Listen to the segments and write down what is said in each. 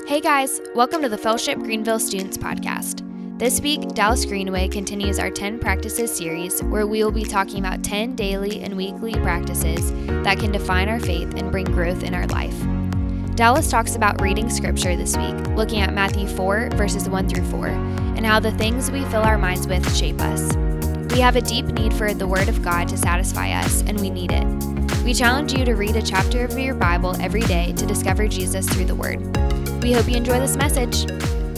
Hey guys, welcome to the Fellowship Greenville Students Podcast. This week, Dallas Greenaway continues our 10 practices series where we will be talking about 10 daily and weekly practices that can define our faith and bring growth in our life. Dallas talks about reading scripture this week, looking at Matthew 4, verses 1 through 4, and how the things we fill our minds with shape us. We have a deep need for the Word of God to satisfy us, and we need it. We challenge you to read a chapter of your Bible every day to discover Jesus through the Word. We hope you enjoy this message.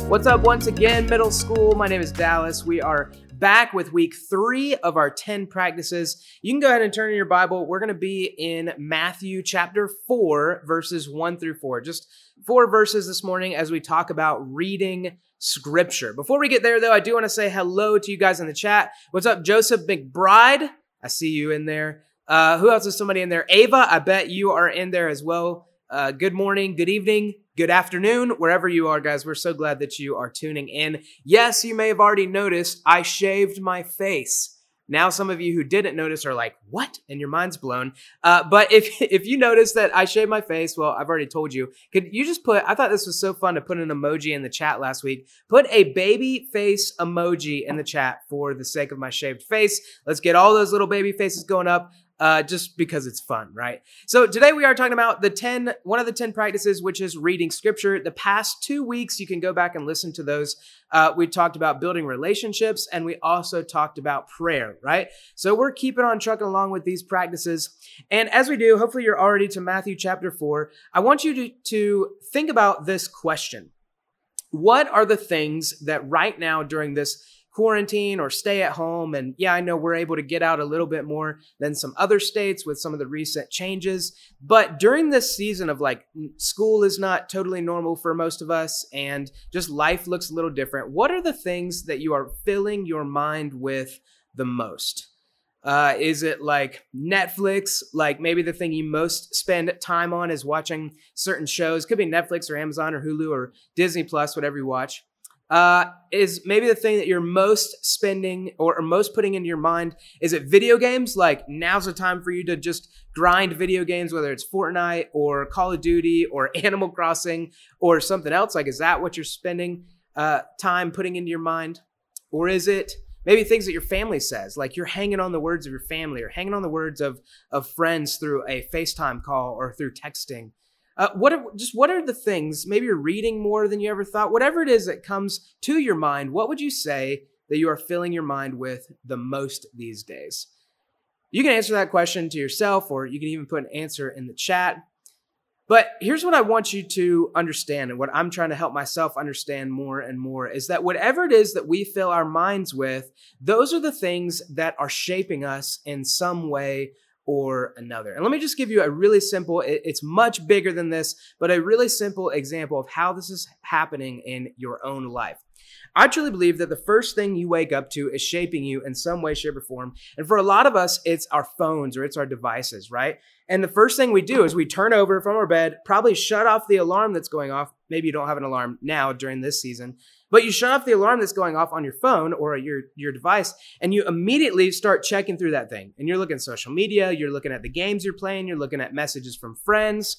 What's up, once again, middle school? My name is Dallas. We are back with week three of our 10 practices. You can go ahead and turn in your Bible. We're going to be in Matthew chapter 4, verses 1 through 4. Just four verses this morning as we talk about reading scripture. Before we get there, though, I do want to say hello to you guys in the chat. What's up, Joseph McBride? I see you in there. Uh, who else is somebody in there? Ava, I bet you are in there as well. Uh, good morning, good evening, good afternoon, wherever you are, guys. We're so glad that you are tuning in. Yes, you may have already noticed I shaved my face. Now, some of you who didn't notice are like, "What?" and your mind's blown. Uh, but if if you notice that I shaved my face, well, I've already told you. Could you just put? I thought this was so fun to put an emoji in the chat last week. Put a baby face emoji in the chat for the sake of my shaved face. Let's get all those little baby faces going up uh, just because it's fun, right? So today we are talking about the 10, one of the 10 practices, which is reading scripture. The past two weeks, you can go back and listen to those. Uh, we talked about building relationships and we also talked about prayer, right? So we're keeping on trucking along with these practices. And as we do, hopefully you're already to Matthew chapter four. I want you to, to think about this question. What are the things that right now during this quarantine or stay at home. And yeah, I know we're able to get out a little bit more than some other states with some of the recent changes. But during this season of like school is not totally normal for most of us and just life looks a little different, what are the things that you are filling your mind with the most? Uh, is it like Netflix? Like maybe the thing you most spend time on is watching certain shows. Could be Netflix or Amazon or Hulu or Disney Plus, whatever you watch uh, is maybe the thing that you're most spending or, or, most putting into your mind. Is it video games? Like now's the time for you to just grind video games, whether it's Fortnite or Call of Duty or Animal Crossing or something else. Like, is that what you're spending uh, time putting into your mind? Or is it maybe things that your family says? Like you're hanging on the words of your family or hanging on the words of, of friends through a FaceTime call or through texting. Uh, what are, just what are the things? Maybe you're reading more than you ever thought. Whatever it is that comes to your mind, what would you say that you are filling your mind with the most these days? You can answer that question to yourself, or you can even put an answer in the chat. But here's what I want you to understand, and what I'm trying to help myself understand more and more is that whatever it is that we fill our minds with, those are the things that are shaping us in some way or another. And let me just give you a really simple, it's much bigger than this, but a really simple example of how this is happening in your own life. I truly believe that the first thing you wake up to is shaping you in some way, shape, or form. And for a lot of us, it's our phones or it's our devices, right? And the first thing we do is we turn over from our bed, probably shut off the alarm that's going off. Maybe you don't have an alarm now during this season, but you shut off the alarm that's going off on your phone or your, your device, and you immediately start checking through that thing. And you're looking at social media, you're looking at the games you're playing, you're looking at messages from friends.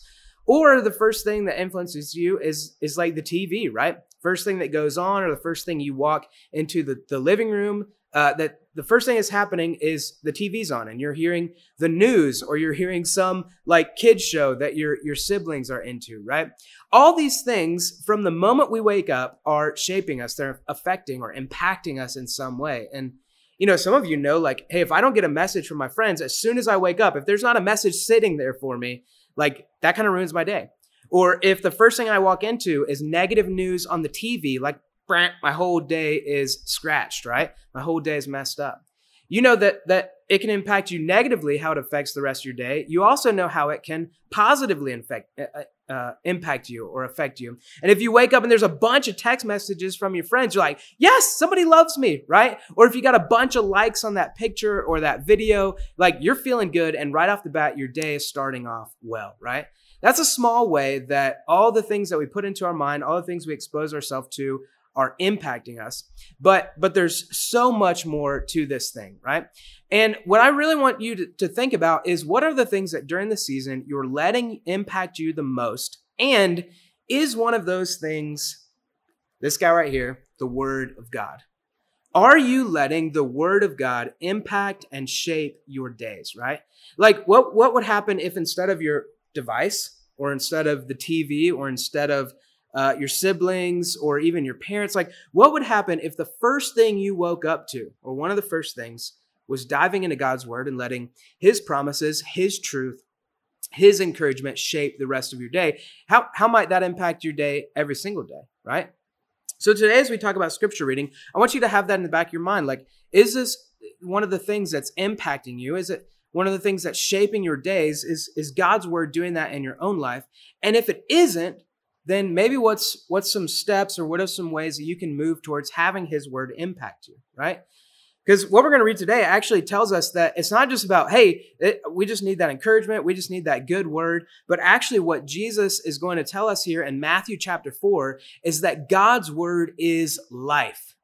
Or the first thing that influences you is is like the TV, right? First thing that goes on, or the first thing you walk into the, the living room, uh, that the first thing that's happening is the TV's on and you're hearing the news or you're hearing some like kids show that your your siblings are into, right? All these things from the moment we wake up are shaping us, they're affecting or impacting us in some way. And you know, some of you know like, hey, if I don't get a message from my friends as soon as I wake up, if there's not a message sitting there for me, like that kind of ruins my day. Or if the first thing I walk into is negative news on the TV, like my whole day is scratched, right? My whole day is messed up. You know that that it can impact you negatively how it affects the rest of your day. You also know how it can positively infect, uh, uh, uh, impact you or affect you. And if you wake up and there's a bunch of text messages from your friends, you're like, yes, somebody loves me, right? Or if you got a bunch of likes on that picture or that video, like you're feeling good. And right off the bat, your day is starting off well, right? That's a small way that all the things that we put into our mind, all the things we expose ourselves to are impacting us. But but there's so much more to this thing, right? And what I really want you to, to think about is what are the things that during the season you're letting impact you the most and is one of those things, this guy right here, the Word of God. Are you letting the Word of God impact and shape your days, right? Like, what, what would happen if instead of your device, or instead of the TV, or instead of uh, your siblings, or even your parents, like, what would happen if the first thing you woke up to, or one of the first things, was diving into God's Word and letting His promises, His truth, His encouragement shape the rest of your day? How, how might that impact your day every single day, right? So today, as we talk about scripture reading, I want you to have that in the back of your mind. Like, is this one of the things that's impacting you? Is it one of the things that's shaping your days? Is, is God's word doing that in your own life? And if it isn't, then maybe what's what's some steps or what are some ways that you can move towards having his word impact you, right? Because what we're going to read today actually tells us that it's not just about, hey, it, we just need that encouragement, we just need that good word, but actually what Jesus is going to tell us here in Matthew chapter 4 is that God's word is life.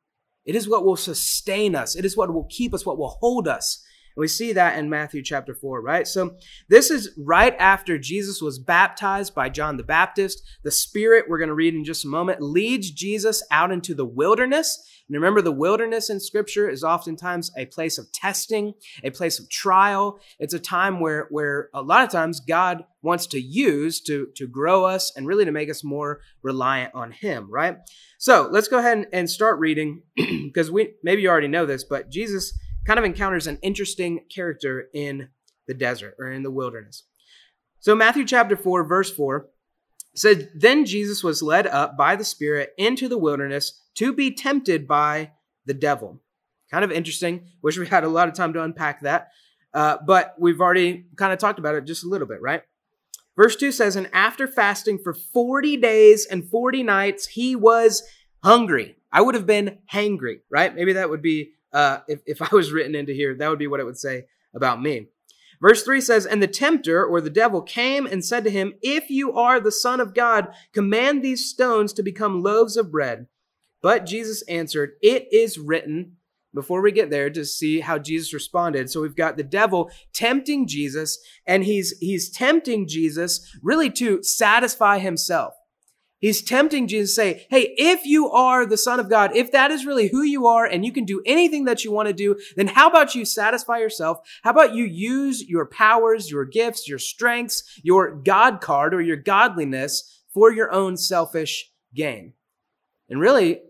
It is what will sustain us, it is what will keep us, what will hold us. And we see that in Matthew chapter 4, right? So this is right after Jesus was baptized by John the Baptist. The Spirit, we're going to read in just a moment, leads Jesus out into the wilderness and remember, the wilderness in scripture is oftentimes a place of testing, a place of trial. It's a time where, where a lot of times God wants to use to, to grow us and really to make us more reliant on Him, right? So let's go ahead and, and start reading because we maybe you already know this, but Jesus kind of encounters an interesting character in the desert or in the wilderness. So Matthew chapter 4, verse 4 said, Then Jesus was led up by the Spirit into the wilderness to be tempted by the devil. Kind of interesting. Wish we had a lot of time to unpack that. Uh, but we've already kind of talked about it just a little bit, right? Verse 2 says, And after fasting for 40 days and 40 nights, he was hungry. I would have been hangry, right? Maybe that would be, uh, if, if I was written into here, that would be what it would say about me. Verse 3 says, And the tempter, or the devil, came and said to him, If you are the Son of God, command these stones to become loaves of bread. But Jesus answered, It is written, before we get there to see how Jesus responded. So we've got the devil tempting Jesus, and he's he's tempting Jesus really to satisfy himself. He's tempting Jesus to say, Hey, if you are the Son of God, if that is really who you are and you can do anything that you want to do, then how about you satisfy yourself? How about you use your powers, your gifts, your strengths, your God card or your godliness for your own selfish gain? And really,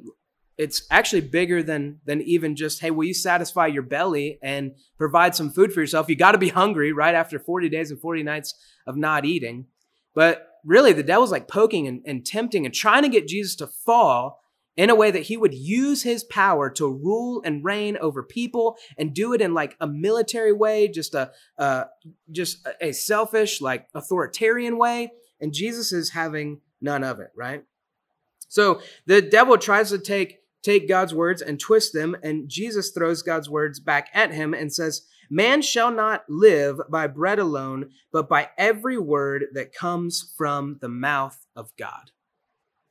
it's actually bigger than than even just hey will you satisfy your belly and provide some food for yourself you got to be hungry right after 40 days and 40 nights of not eating but really the devil's like poking and, and tempting and trying to get jesus to fall in a way that he would use his power to rule and reign over people and do it in like a military way just a uh, just a selfish like authoritarian way. And jesus is having none of it right? So the devil tries to take take God's words and twist them, and Jesus throws God's words back at him and says, Man shall not live by bread alone, but by every word that comes from the mouth of God.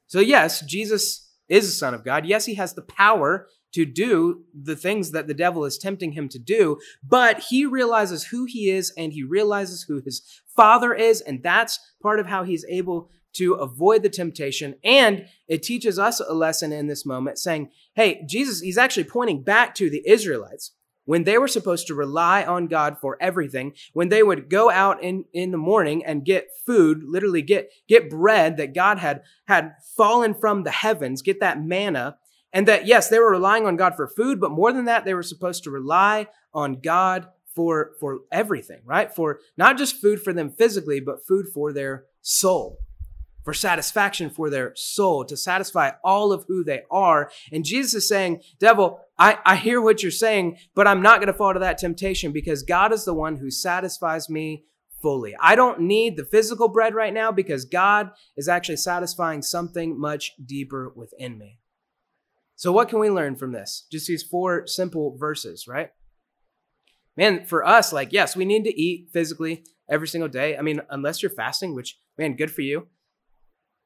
So, yes, Jesus is a son of God. Yes, he has the power to do the things that the devil is tempting him to do, but he realizes who he is and he realizes who his father is, and that's part of how he's able to avoid the temptation. And it teaches us a lesson in this moment saying, hey, Jesus, he's actually pointing back to the Israelites when they were supposed to rely on God for everything, when they would go out in, in the morning and get food, literally get, get bread that God had, had fallen from the heavens, get that manna. And that, yes, they were relying on God for food, but more than that, they were supposed to rely on God for, for everything, right? For not just food for them physically, but food for their soul for satisfaction for their soul, to satisfy all of who they are. And Jesus is saying, Devil, I, I hear what you're saying, but I'm not going to fall to that temptation because God is the one who satisfies me fully. I don't need the physical bread right now because God is actually satisfying something much deeper within me. So, what can we learn from this? Just these four simple verses, right? Man, for us, like, yes, we need to eat physically every single day. I mean, unless you're fasting, which, man, good for you.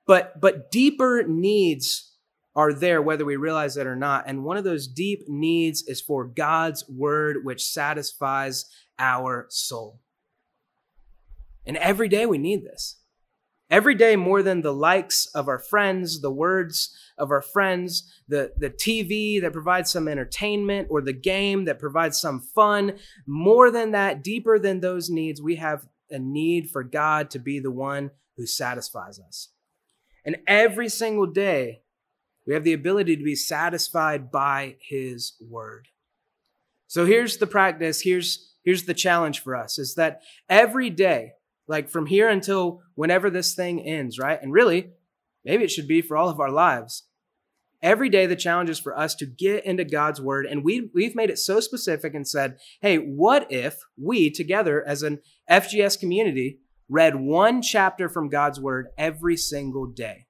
But but deeper needs are there whether we realize it or not. And one of those deep needs is for God's word which satisfies our soul. And every day we need this. Every day, more than the likes of our friends, the words of our friends, the, the TV that provides some entertainment, or the game that provides some fun, more than that, deeper than those needs, we have a need for God to be the one who satisfies us. And every single day, we have the ability to be satisfied by His Word. So here's the practice, here's, here's the challenge for us is that every day, like from here until whenever this thing ends, right? And really, maybe it should be for all of our lives. Every day, the challenge is for us to get into God's word. And we, we've made it so specific and said, hey, what if we together as an FGS community read one chapter from God's word every single day?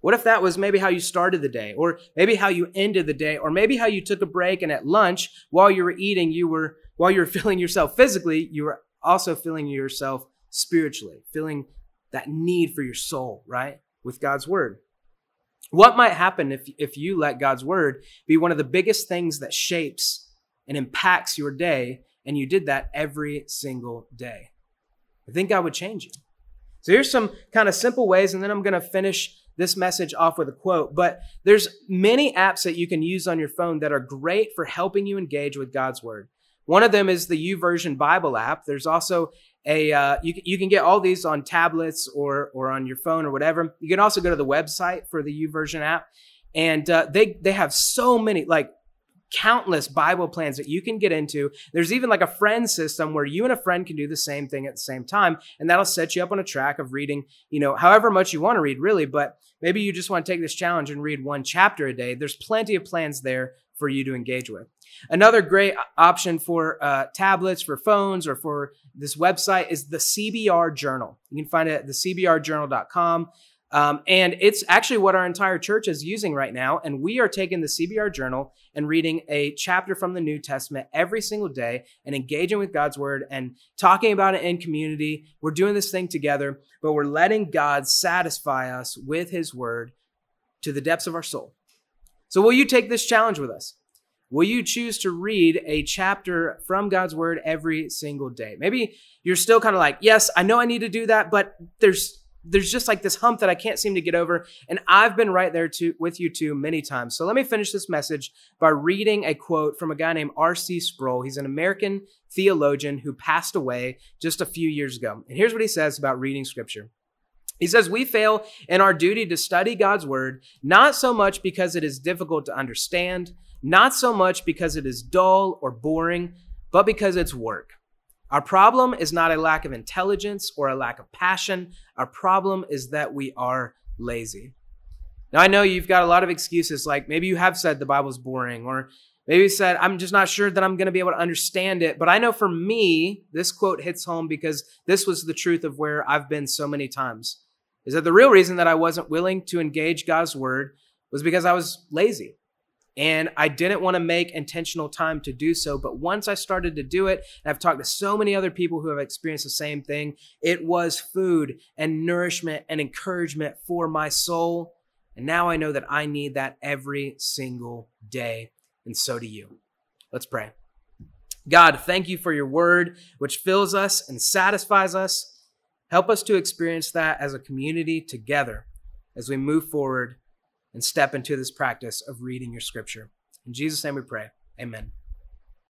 What if that was maybe how you started the day, or maybe how you ended the day, or maybe how you took a break and at lunch while you were eating, you were, while you were feeling yourself physically, you were also feeling yourself spiritually, feeling that need for your soul, right? With God's word. What might happen if, if you let God's word be one of the biggest things that shapes and impacts your day, and you did that every single day? I think God would change you. So here's some kind of simple ways, and then I'm going to finish this message off with a quote. But there's many apps that you can use on your phone that are great for helping you engage with God's word. One of them is the YouVersion Bible app. There's also a uh, you you can get all these on tablets or or on your phone or whatever. You can also go to the website for the YouVersion app, and uh, they they have so many like countless Bible plans that you can get into. There's even like a friend system where you and a friend can do the same thing at the same time. And that'll set you up on a track of reading, you know, however much you want to read, really. But maybe you just want to take this challenge and read one chapter a day. There's plenty of plans there for you to engage with. Another great option for uh, tablets, for phones, or for this website is the CBR Journal. You can find it at the CBRjournal.com. Um, and it's actually what our entire church is using right now. And we are taking the CBR Journal and reading a chapter from the New Testament every single day and engaging with God's word and talking about it in community. We're doing this thing together, but we're letting God satisfy us with his word to the depths of our soul. So, will you take this challenge with us? Will you choose to read a chapter from God's word every single day? Maybe you're still kind of like, yes, I know I need to do that, but there's there's just like this hump that I can't seem to get over. And I've been right there too, with you too many times. So let me finish this message by reading a quote from a guy named R.C. Sproul. He's an American theologian who passed away just a few years ago. And here's what he says about reading scripture. He says, We fail in our duty to study God's word, not so much because it is difficult to understand, not so much because it is dull or boring, but because it's work. Our problem is not a lack of intelligence or a lack of passion. Our problem is that we are lazy. Now, I know you've got a lot of excuses, like maybe you have said the Bible's boring, or maybe you said, I'm just not sure that I'm going to be able to understand it. But I know for me, this quote hits home because this was the truth of where I've been so many times. Is that the real reason that I wasn't willing to engage God's word was because I was lazy. And I didn't want to make intentional time to do so. But once I started to do it, and I've talked to so many other people who have experienced the same thing, it was food and nourishment and encouragement for my soul. And now I know that I need that every single day. And so do you. Let's pray. God, thank you for your word, which fills us and satisfies us. Help us to experience that as a community together as we move forward and step into this practice of reading your scripture. In Jesus' name we pray. Amen.